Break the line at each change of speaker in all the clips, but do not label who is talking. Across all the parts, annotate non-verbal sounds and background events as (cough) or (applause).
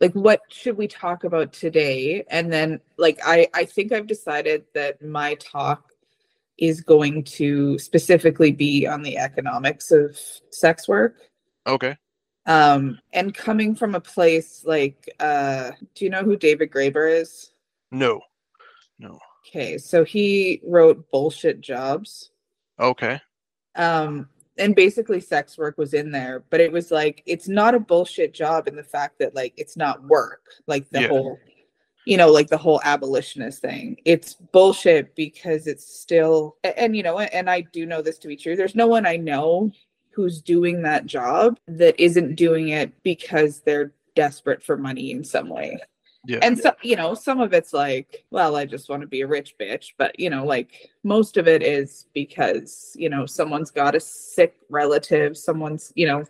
like what should we talk about today and then like i i think i've decided that my talk is going to specifically be on the economics of sex work
Okay.
um and coming from a place like uh do you know who david graeber is
No. No.
okay so he wrote bullshit jobs
Okay.
um and basically sex work was in there but it was like it's not a bullshit job in the fact that like it's not work like the
Yeah.
whole you know like the whole abolitionist thing it's bullshit because it's still and you know and i do know this to be true there's no one i know who's doing that job that isn't doing it because they're desperate for money in some way
Yeah.
and so you know some of it's like well i just want to be a rich bitch but you know like most of it is because you know someone's got a sick relative someone's you know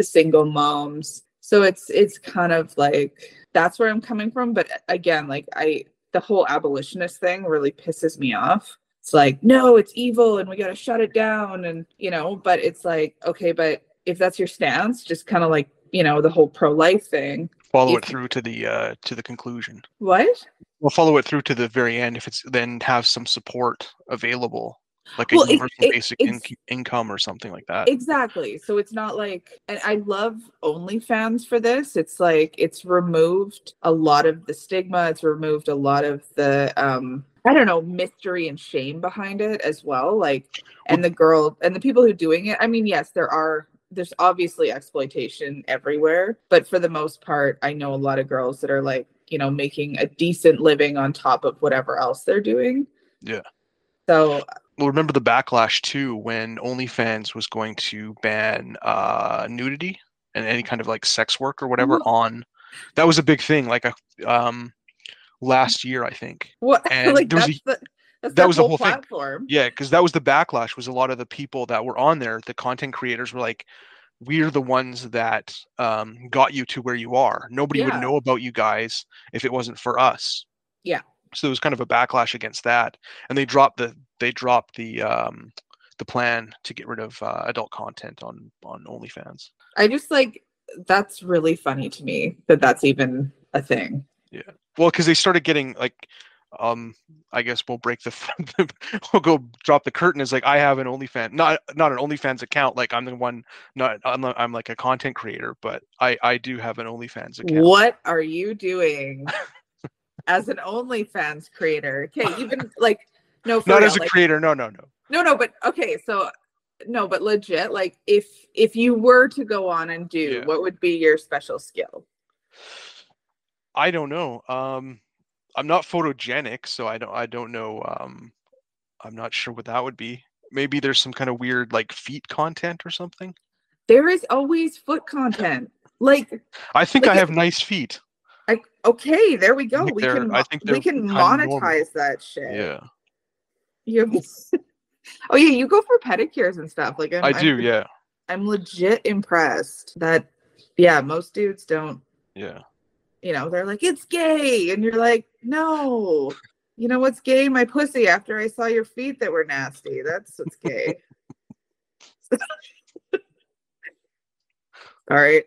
single moms so it's it's kind of like that's where i'm coming from but uh, again like i the whole abolitionist thing really pisses me off it's like no it's evil and we got to shut it down and you know but it's like okay but if that's your stance just kind of like you know the whole pro-life thing
follow
if-
it through to the uh to the conclusion.
what
We'll follow it through to the very end if it's then have some support available, like a
it-
universal
it-
basic
it's-
inc- income or something like that.
Exactly. So it's not like, and I love OnlyFans for this. It's like it's removed a lot of the stigma. It's removed a lot of the, um, I don't know, mystery and shame behind it as well. Like, and the girl and the people who are doing it. I mean, yes, there are. There's obviously exploitation everywhere, but for the most part, I know a lot of girls that are like, you know, making a decent living on top of whatever else they're doing.
Yeah.
So
well, remember the backlash too when OnlyFans was going to ban uh, nudity and any kind of like sex work or whatever
Mm-hmm.
on. That was a big thing, like a um, last year I think.
what? (laughs)
And
like
there was a-
the
that
their
was the whole thing.
platform.
Yeah, because that was the backlash. Was a lot of the people that were on there, the content creators were like, "We're the ones that um, got you to where you are. Nobody
Yeah.
would know about you guys if it wasn't for us."
Yeah.
So there was kind of a backlash against that, and they dropped the they dropped the um, the plan to get rid of uh, adult content on on OnlyFans.
I just like that's really funny to me that that's even a thing. Yeah.
Well, because they started getting like, um, I guess we'll break the, (laughs) we'll go drop the curtain. Is like I have an OnlyFans, not not an OnlyFans account. Like I'm the one, not I'm, I'm like a content creator, but I I do have an OnlyFans account.
What are you doing (laughs) as an OnlyFans creator? Okay, (laughs) even like no,
Not
real,
as a
like,
creator. No, no, no.
no, no, but okay, so no, but legit, like if if you were to go on and do,
Yeah.
what would be your special skill?
I don't know. Um, I'm not photogenic, so I don't I don't know. Um, I'm not sure what that would be. Maybe there's some kind of weird like feet content or something.
There is always foot content. Like,
I think
Like
I
it-
have nice feet.
I, okay, there we go. We can
I think
we can monetize that shit.
Yeah,
You (laughs) oh yeah, you go for pedicures and stuff. Like I'm,
I
I'm
do. Yeah,
I'm legit impressed that yeah, most dudes don't,
yeah.
You know, they're like, it's gay. And you're like, no. You know what's gay? My pussy after I saw your feet that were nasty. That's what's gay. (laughs) All right.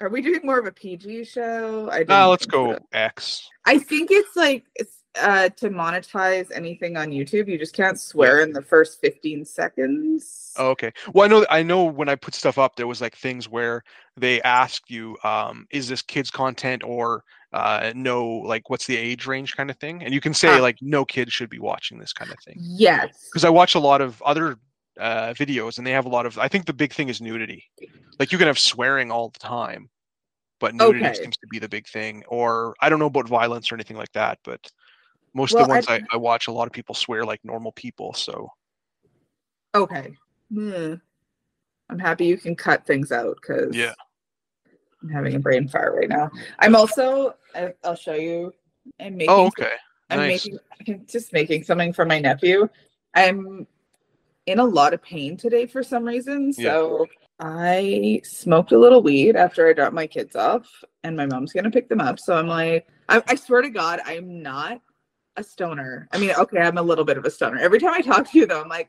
Are we doing more of a PG show? I
Now
didn't
let's go
so.
X.
I think it's like it's uh to monetize anything on YouTube, you just can't swear in the first 15 seconds.
Oh, okay. Well, I know I know when I put stuff up, there was like things where they ask you, um, is this kids content or uh, no, like what's the age range kind of thing, and you can say
Ah.
like no kids should be watching this kind of thing.
Yes.
Because I watch a lot of other uh, videos, and they have a lot of. I think the big thing is nudity. Like you can have swearing all the time, but nudity
Okay.
seems to be the big thing. Or I don't know about violence or anything like that, but most of the ones I,
I-
I watch, a lot of people swear like normal people. So
Okay. Hmm. I'm happy you can cut things out because
Yeah.
I'm having a brain fire right now. I'm also I'll show you. I'm making
oh, okay,
I'm
nice.
making I'm (laughs) just making something for my nephew. I'm in a lot of pain today for some reason.
Yeah.
So I smoked a little weed after I dropped my kids off, and my mom's gonna pick them up. So I'm like, I, I swear to God, I'm not a stoner. I mean, okay, I'm a little bit of a stoner. Every time I talk to you, though, I'm like,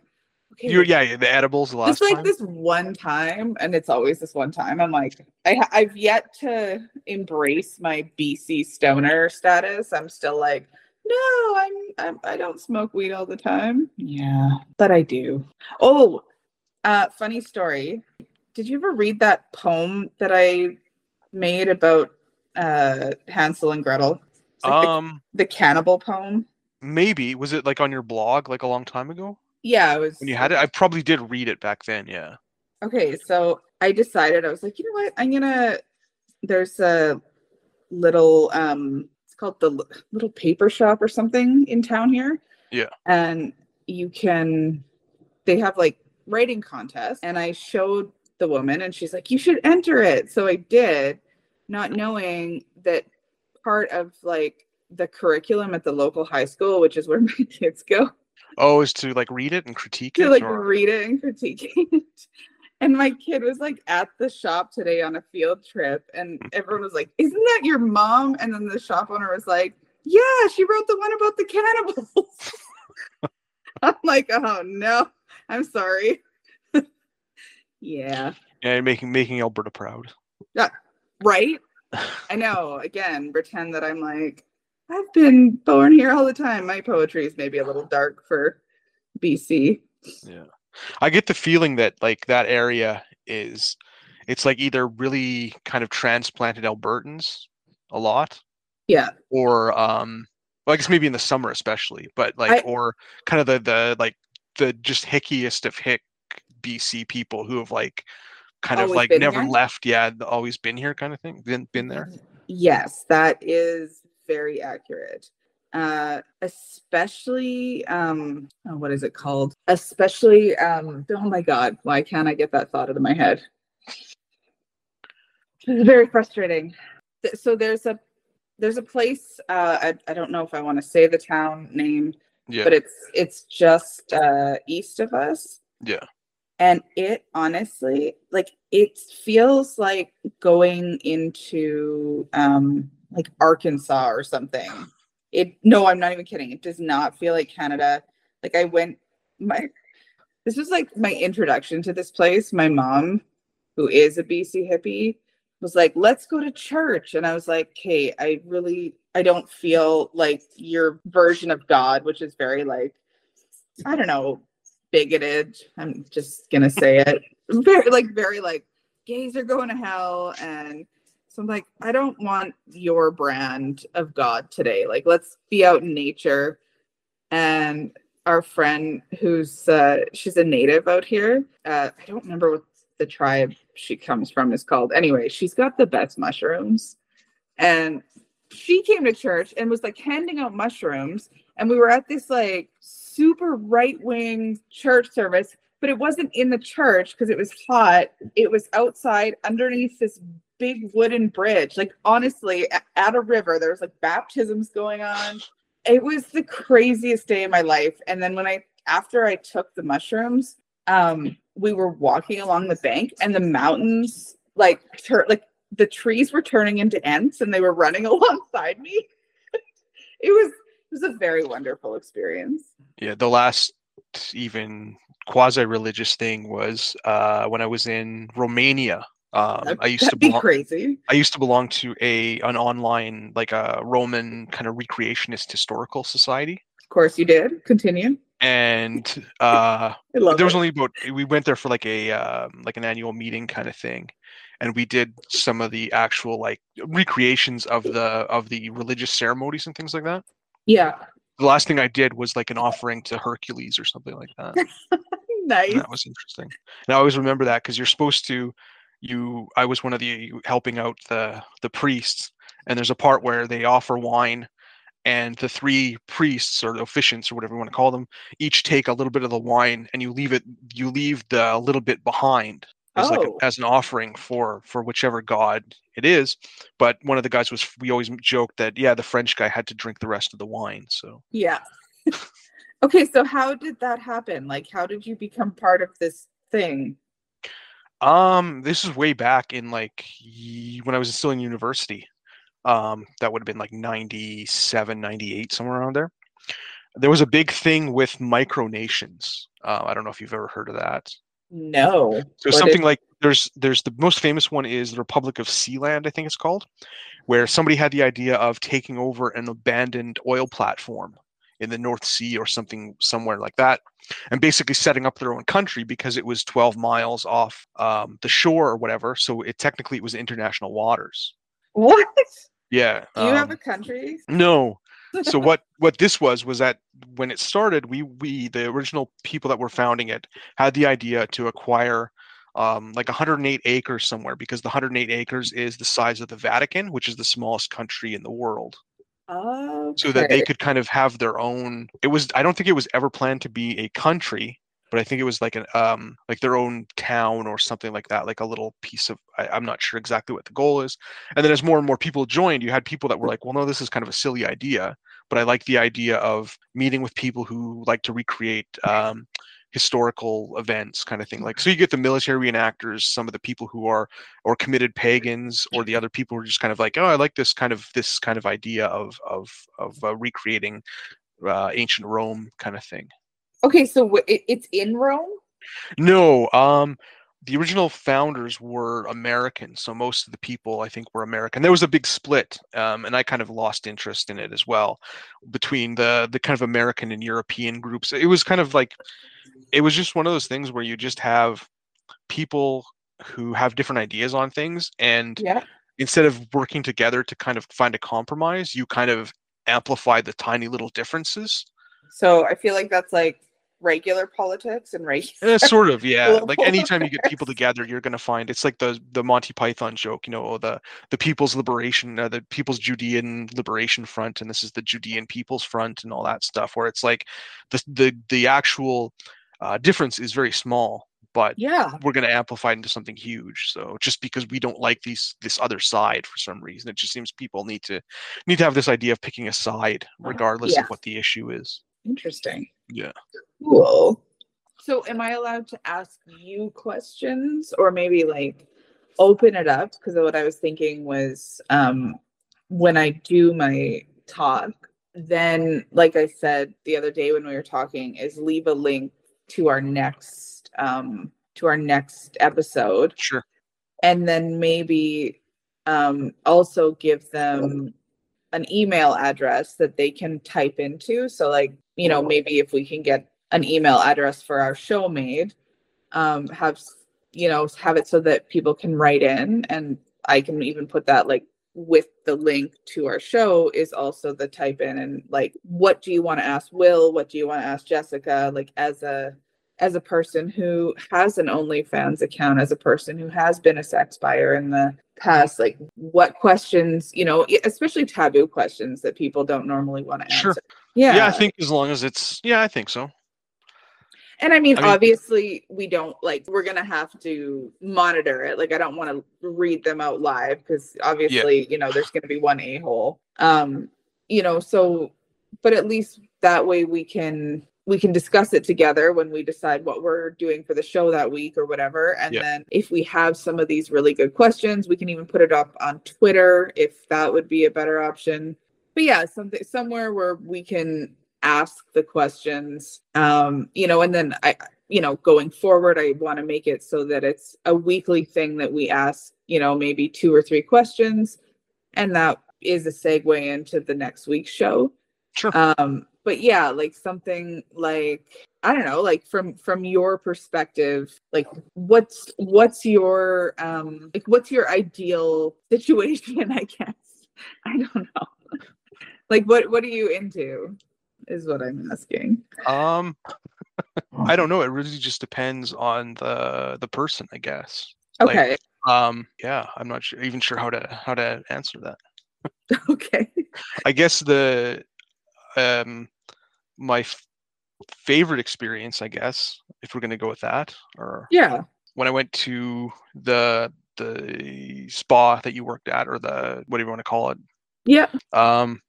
okay,
You yeah, yeah, the edibles the last
just like
time.
this one time, and it's always this one time. I'm like, I, I've yet to embrace my BC stoner status. I'm still like, no, I'm, I'm I don't smoke weed all the time. Yeah, but I do. Oh, uh, funny story. Did you ever read that poem that I made about uh Hansel and Gretel? Like the-
um
the cannibal poem.
maybe was it like on your blog like a long time ago
Yeah, it was
when you had it? I probably did read it back then, yeah.
Okay, so I decided I was like, you know what? I'm gonna. There's a little um, it's called the L- little paper shop or something in town here.
Yeah.
And you can, they have like writing contests, and I showed the woman, and she's like, you should enter it. So I did, not knowing that part of like the curriculum at the local high school, which is where (laughs) my kids go,
Oh, is to like read it and critique
to
it To
like
or
read it and critique it. (laughs) And my kid was like at the shop today on a field trip, and mm. everyone was like, Isn't that your mom? And then the shop owner was like, Yeah, she wrote the one about the cannibals. (laughs) I'm like, Oh no, I'm sorry. yeah,
yeah, making making Alberta proud.
Yeah, right? I know. Again, pretend that I'm like, I've been born here all the time. My poetry is maybe a little dark for BC.
Yeah. I get the feeling that like that area is it's like either really kind of transplanted Albertans a lot
Yeah.
or um well, I guess maybe in the summer especially, but like
I-
or kind of the the like the just hickiest of hick BC people who have like kind of like never
here?
left, yeah, always been here kind of thing. Been been there.
Yes, that is very accurate. Uh, especially, um, oh, what is it called? Especially, um, oh my God, why can't I get that thought out of my head? This is very frustrating. So there's a there's a place. Uh, I I don't know if I want to say the town name,
Yeah.
but it's it's just uh, east of us.
yeah.
And it honestly like it feels like going into um like arkansas or something. It no i'm not even kidding. It does not feel like canada. Like i went my this was like my introduction to this place. My mom who is a bc hippie was like let's go to church. And i was like okay i really i don't feel like your version of god which is very like i don't know bigoted. I'm just gonna say it. (laughs) Very like very like gays are going to hell and so I'm like, I don't want your brand of God today. Like let's be out in nature. And our friend who's uh she's a native out here. Uh I don't remember what the tribe she comes from is called. Anyway, she's got the best mushrooms. And she came to church and was like handing out mushrooms and we were at this like super right wing church service, but it wasn't in the church because it was hot. It was outside underneath this big wooden bridge. Like honestly, at a river, there was like baptisms going on. It was the craziest day of my life. And then when I after I took the mushrooms, um, we were walking along the bank and the mountains like tur- like the trees were turning into ants and they were running (laughs) alongside me. it was was a very wonderful experience.
Yeah, the last even quasi-religious thing was uh, when I was in Romania. Um,
That'd-
I used to
be
belong.
crazy.
I used to belong to a an online like a Roman kind of recreationist historical society,
Of course you did. Continue.
and uh, (laughs) there was
it.
only about we went there for like a um, like an annual meeting kind of thing, and we did some of the actual like recreations of the of the religious ceremonies and things like that.
Yeah.
The last thing I did was like an offering to Hercules or something like that. (laughs)
Nice.
And that was interesting. And I always remember that because you're supposed to, you. I was one of the helping out the the priests, and there's a part where they offer wine, and the three priests or the officiants or whatever you want to call them, each take a little bit of the wine, and you leave it. You leave the little bit behind as like a-
Oh.
as an offering for for whichever god it is. But one of the guys was. We always joked that yeah, the French guy had to drink the rest of the wine. So
Yeah. (laughs) okay, so how did that happen? Like how did you become part of this thing?
Um, this is way back in like when I was still in university. Um, that would have been like 97, 98, somewhere around there. there was a big thing with micronations. Uh, I don't know if you've ever heard of that.
No.
So something like there's there's the most famous one is the Republic of Sealand, I think it's called, where somebody had the idea of taking over an abandoned oil platform in the North Sea or something somewhere like that, and basically setting up their own country because it was 12 miles off um, the shore or whatever. So it technically it was international waters.
What?
Yeah.
Do you have
um,
a country?
no. So what what this was was that when it started, we we the original people that were founding it had the idea to acquire um, like 108 acres somewhere because the 108 acres is the size of the Vatican, which is the smallest country in the world.
Oh.
So that they could kind of have their own. It was I don't think it was ever planned to be a country, but I think it was like an um like their own town or something like that, like a little piece of. I, I'm not sure exactly what the goal is. And then as more and more people joined, you had people that were like, well, no, this is kind of a silly idea, but I like the idea of meeting with people who like to recreate um, historical events, kind of thing. Like, so you get the military reenactors, some of the people who are or committed pagans, or the other people who are just kind of like, oh, I like this kind of this kind of idea of of of uh, recreating uh, ancient Rome, kind of thing.
Okay, so it, it's in Rome.
No, um, the original founders were American, so most of the people I think were American. There was a big split, um, and I kind of lost interest in it as well, between the the kind of American and European groups. It was kind of like, it was just one of those things where you just have people who have different ideas on things, and
Yeah.
instead of working together to kind of find a compromise, you kind of amplify the tiny little differences.
So I feel like that's like regular politics and race.
Eh, sort of, yeah. (laughs) Like anytime you get people together, you're gonna find it's like the the Monty Python joke, you know, oh, the the People's Liberation, uh, the People's Judean Liberation Front, and this is the Judean People's Front, and all that stuff. Where it's like the the the actual uh, difference is very small, but
Yeah.
we're gonna amplify it into something huge. So just because we don't like these this other side for some reason, it just seems people need to need to have this idea of picking a side, regardless
Yeah.
of what the issue is.
Interesting.
Yeah.
Cool. So am I allowed to ask you questions or maybe like open it up? Because what I was thinking was um when I do my talk, then like I said the other day when we were talking, is leave a link to our next um to our next episode
Sure.
and then maybe um, also give them an email address that they can type into. So, like, you know, maybe if we can get an email address for our show made, um, have you know, have it so that people can write in, and I can even put that like with the link to our show is also the type in and like what do you want to ask Will? What do you want to ask Jessica? Like as a as a person who has an OnlyFans account, as a person who has been a sex buyer in the past, like what questions, you know, especially taboo questions that people don't normally want to
Sure.
answer. Yeah.
yeah, I think as long as it's yeah, I think so.
and I mean,
I mean-
obviously, we don't like, we're going to have to monitor it. Like, I don't want to read them out live because obviously, you know, there's going to be one a hole. Um, you know, so, but at least that way we can we can discuss it together when we decide what we're doing for the show that week or whatever and
Yeah.
then if we have some of these really good questions we can even put it up on twitter if that would be a better option but yeah something somewhere where we can ask the questions um you know and then i you know going forward i want to make it so that it's a weekly thing that we ask you know maybe two or three questions and that is a segue into the next week's show
Sure.
um but yeah like something like i don't know like from from your perspective like what's what's your um like what's your ideal (laughs) situation i guess i don't know (laughs) like what what are you into is what i'm asking
Um, I don't know. It really just depends on the the person, I guess. Like,
okay
Um, yeah, I'm not sure, even sure how to how to answer that. (laughs)
okay
I guess the um my f- favorite experience, I guess, if we're gonna go with that, or
yeah.
when I went to the the spa that you worked at, or the whatever you want to call it,
yeah.
Um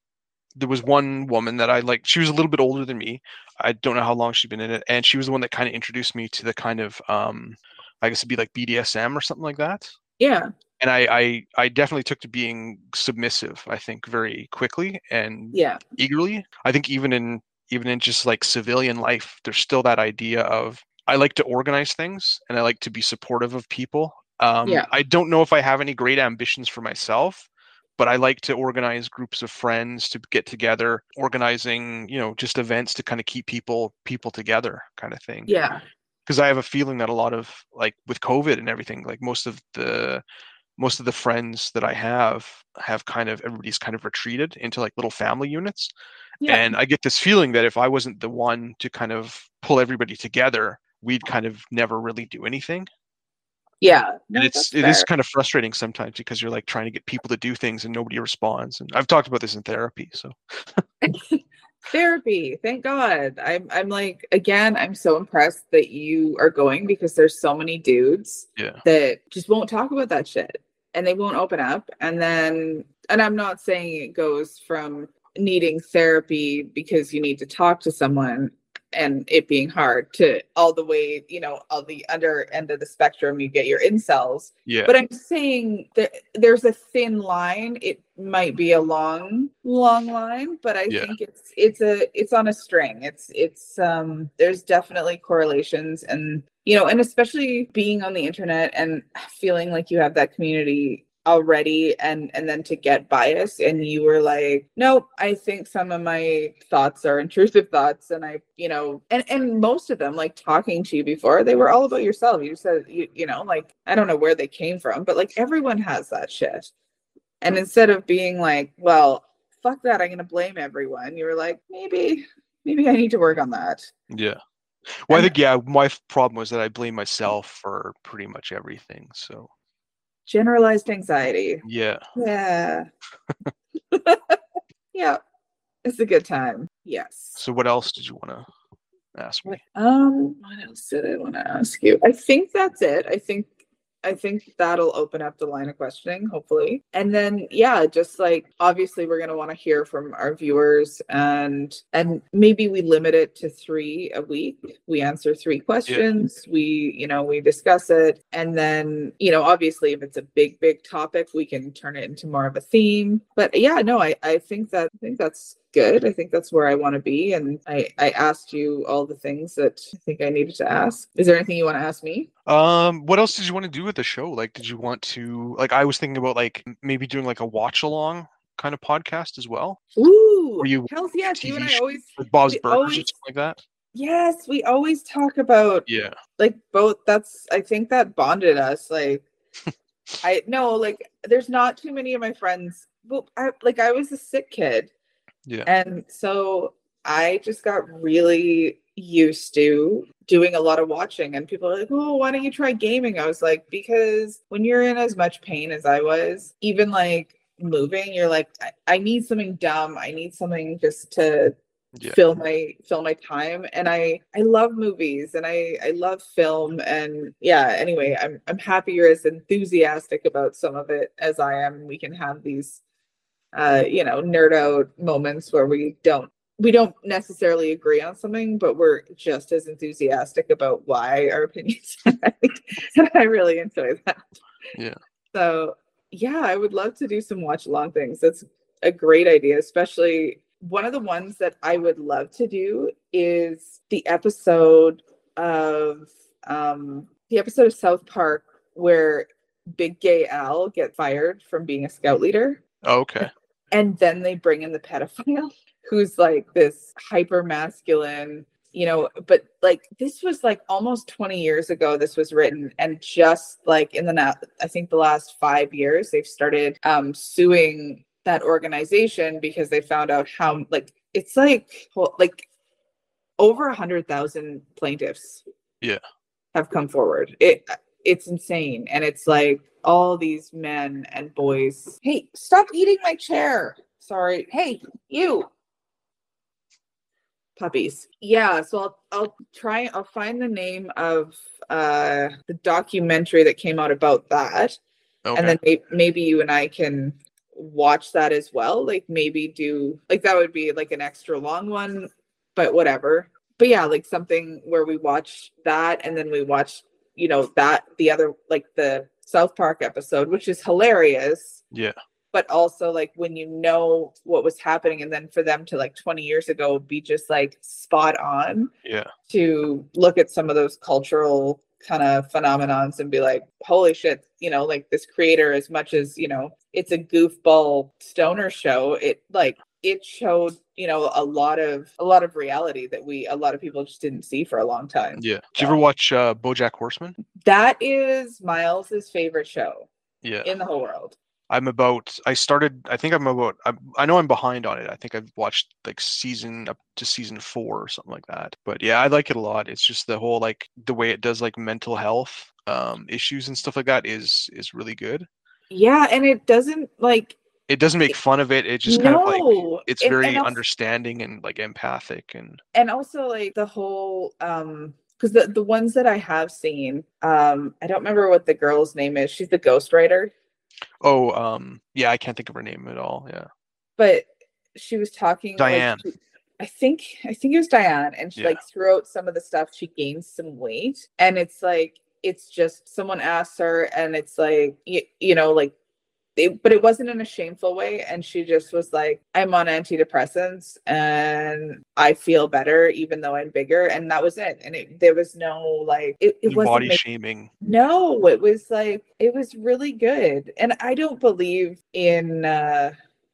there was one woman that i like she was a little bit older than me. I don't know how long she'd been in it and she was the one that kind of introduced me to the kind of um i guess it'd be like bdsm or something like that
yeah
and i i, I definitely took to being submissive i think very quickly and
yeah
eagerly i think even in even in just like civilian life, there's still that idea of I like to organize things and I like to be supportive of people. Um,
Yeah.
I don't know if I have any great ambitions for myself, but I like to organize groups of friends to get together, organizing, you know, just events to kind of keep people people together, kind of thing
Yeah.
Because I have a feeling that a lot of like with COVID and everything, like most of the most of the friends that I have have kind of everybody's kind of retreated into like little family units.
Yeah.
And I get this feeling that if I wasn't the one to kind of pull everybody together, we'd kind of never really do anything.
yeah. No,
and it's it is kind of frustrating sometimes because you're like trying to get people to do things and nobody responds. And I've talked about this in therapy. So (laughs)
therapy thank god i'm i'm like again i'm so impressed that you are going because there's so many dudes
yeah.
that just won't talk about that shit and they won't open up and then and i'm not saying it goes from needing therapy because you need to talk to someone and it being hard to all the way you know all the under end of the spectrum you get your incels
Yeah.
but i'm saying that there's a thin line it might be a long long line but i
Yeah.
think it's it's a it's on a string it's it's um there's definitely correlations and you know and especially being on the internet and feeling like you have that community already and and then to get bias and you were like nope i think some of my thoughts are (laughs) intrusive thoughts. And i you know and and most of them like talking to you before they were all about yourself. You said you, you know like i don't know where they came from but like everyone has that shit. And instead of being like well fuck that i'm gonna blame everyone you were like maybe maybe i need to work on that.
Yeah. Well, I think yeah, my problem was that I blame myself for pretty much everything. So
generalized anxiety
yeah.
yeah (laughs) yeah it's a good time yes
So what else did you want to ask me?
Um, what else did I want to ask you? I think that's it. I think I think that'll open up the line of questioning, hopefully. And then yeah, just like obviously we're gonna want to hear from our viewers and and maybe we limit it to three a week. We answer three questions, we, you know, we discuss it, and then, you know, obviously if it's a big, big topic, we can turn it into more of a theme. But yeah, no, I, I think that I think that's good. I think that's where I want to be. And I, I asked you all the things that I think I needed to ask. Is there anything you want to ask me?
Um, what else did you want to do with the show? Like, did you want to like? I was thinking about like maybe doing like a watch along kind of podcast as well
Ooh,
Were you
Hells yes. You
TV
and I always
with Bob's Burgers or something like that.
yes, we always talk about
Yeah.
like both that's I think that bonded us. Like (laughs) I no, like there's not too many of my friends. Well, I like I was a sick kid.
Yeah.
And so I just got really used to doing a lot of watching and people are like, "Oh, why don't you try gaming?" I was like, "Because when you're in as much pain as I was, even like moving, you're like, I, I need something dumb. I need something just to
Yeah.
fill my fill my time and i i love movies and i i love film and yeah anyway i'm i'm happy you're as enthusiastic about some of it as i am we can have these uh you know nerd out moments where we don't we don't necessarily agree on something but we're just as enthusiastic about why our opinions (laughs) and i really enjoy that
Yeah.
so yeah i would love to do some watch along things that's a great idea especially one of the ones that I would love to do is the episode of um the episode of South Park where Big Gay Al get fired from being a scout leader
Oh, okay.
And then they bring in the pedophile (laughs) who's like this hyper masculine you know but like this was like almost 20 years ago this was written. And just like in the na- i think the last five years they've started um suing that organization because they found out how like it's like like over a hundred thousand plaintiffs
Yeah.
have come forward. It it's insane. And it's like all these men and boys. Hey stop eating my chair. Sorry. Hey you. Puppies. Yeah so i'll i'll try i'll find the name of uh the documentary that came out about that.
Okay.
and then may- maybe you and i can watch that as well like maybe do like that would be like an extra long one but whatever. But yeah like something where we watch that and then we watch you know that the other like the south park episode which is hilarious
Yeah.
but also like when you know what was happening and then for them to like 20 years ago be just like spot on
Yeah.
to look at some of those cultural kind of phenomenons and be like holy shit you know like this creator as much as you know it's a goofball stoner show it like it showed you know a lot of a lot of reality that we a lot of people just didn't see for a long time
Yeah. Did you ever watch uh, BoJack Horseman?
that is miles's favorite show
Yeah.
in the whole world
I'm about. I started. I think I'm about. I'm, I know I'm behind on it. I think I've watched like season up to season four or something like that. But yeah, I like it a lot. It's just the whole like the way it does like mental health um issues and stuff like that is is really good.
yeah and it doesn't like
It doesn't make fun of it. It just kind of like it's very
and also-
understanding and like empathic and
and also like the whole um because the the ones that I have seen, um, I don't remember what the girl's name is. She's the ghostwriter,
oh um yeah, I can't think of her name at all. Yeah.
but she was talking. like,
Diane.
she- I think I think it was Diane, and she
Yeah.
like throughout some of the stuff she gained some weight, and it's like it's just someone asks her, and it's like you, you know like. It, but it wasn't in a shameful way and she just was like i'm on antidepressants and i feel better even though i'm bigger and that was it and it, there was no like it, it wasn't
body
make-
shaming.
no, it was like it was really good. And I don't believe in uh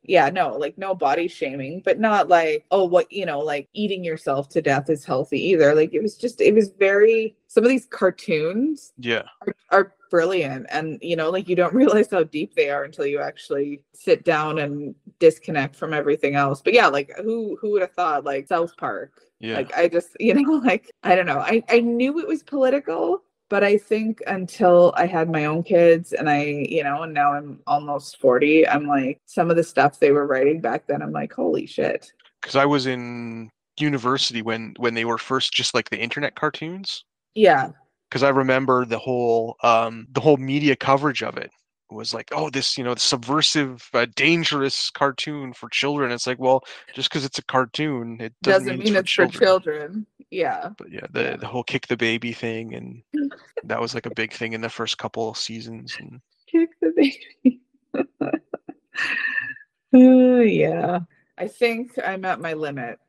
yeah, no, like no body shaming, but not like, oh, what, you know, like eating yourself to death is healthy either. Like it was just, it was very, some of these cartoons
Yeah.
are, are brilliant. And, you know, like you don't (laughs) realize how deep they are until you actually sit down and disconnect from everything else. But yeah, like who, who would have thought like South Park?
Yeah.
Like I just, (laughs) you know, like I don't know. I I knew it was political, but I think until I had my own kids and I, you know, and now I'm almost 40, I'm like some of the stuff they were writing back then, I'm like, holy shit.
Because I was in university when when they were first just like the internet cartoons.
Yeah.
Because I remember the whole um, the whole media coverage of it was like, oh, this you know subversive, uh, dangerous cartoon for children. It's like, well, just because it's a cartoon, it doesn't,
Doesn't, mean it's for children. Yeah.
But yeah, the
Yeah.
the whole kick the baby thing, and (laughs) that was like a big thing in the first couple of seasons. And
Kick the baby. (laughs) Uh, yeah. I think I'm at my limit.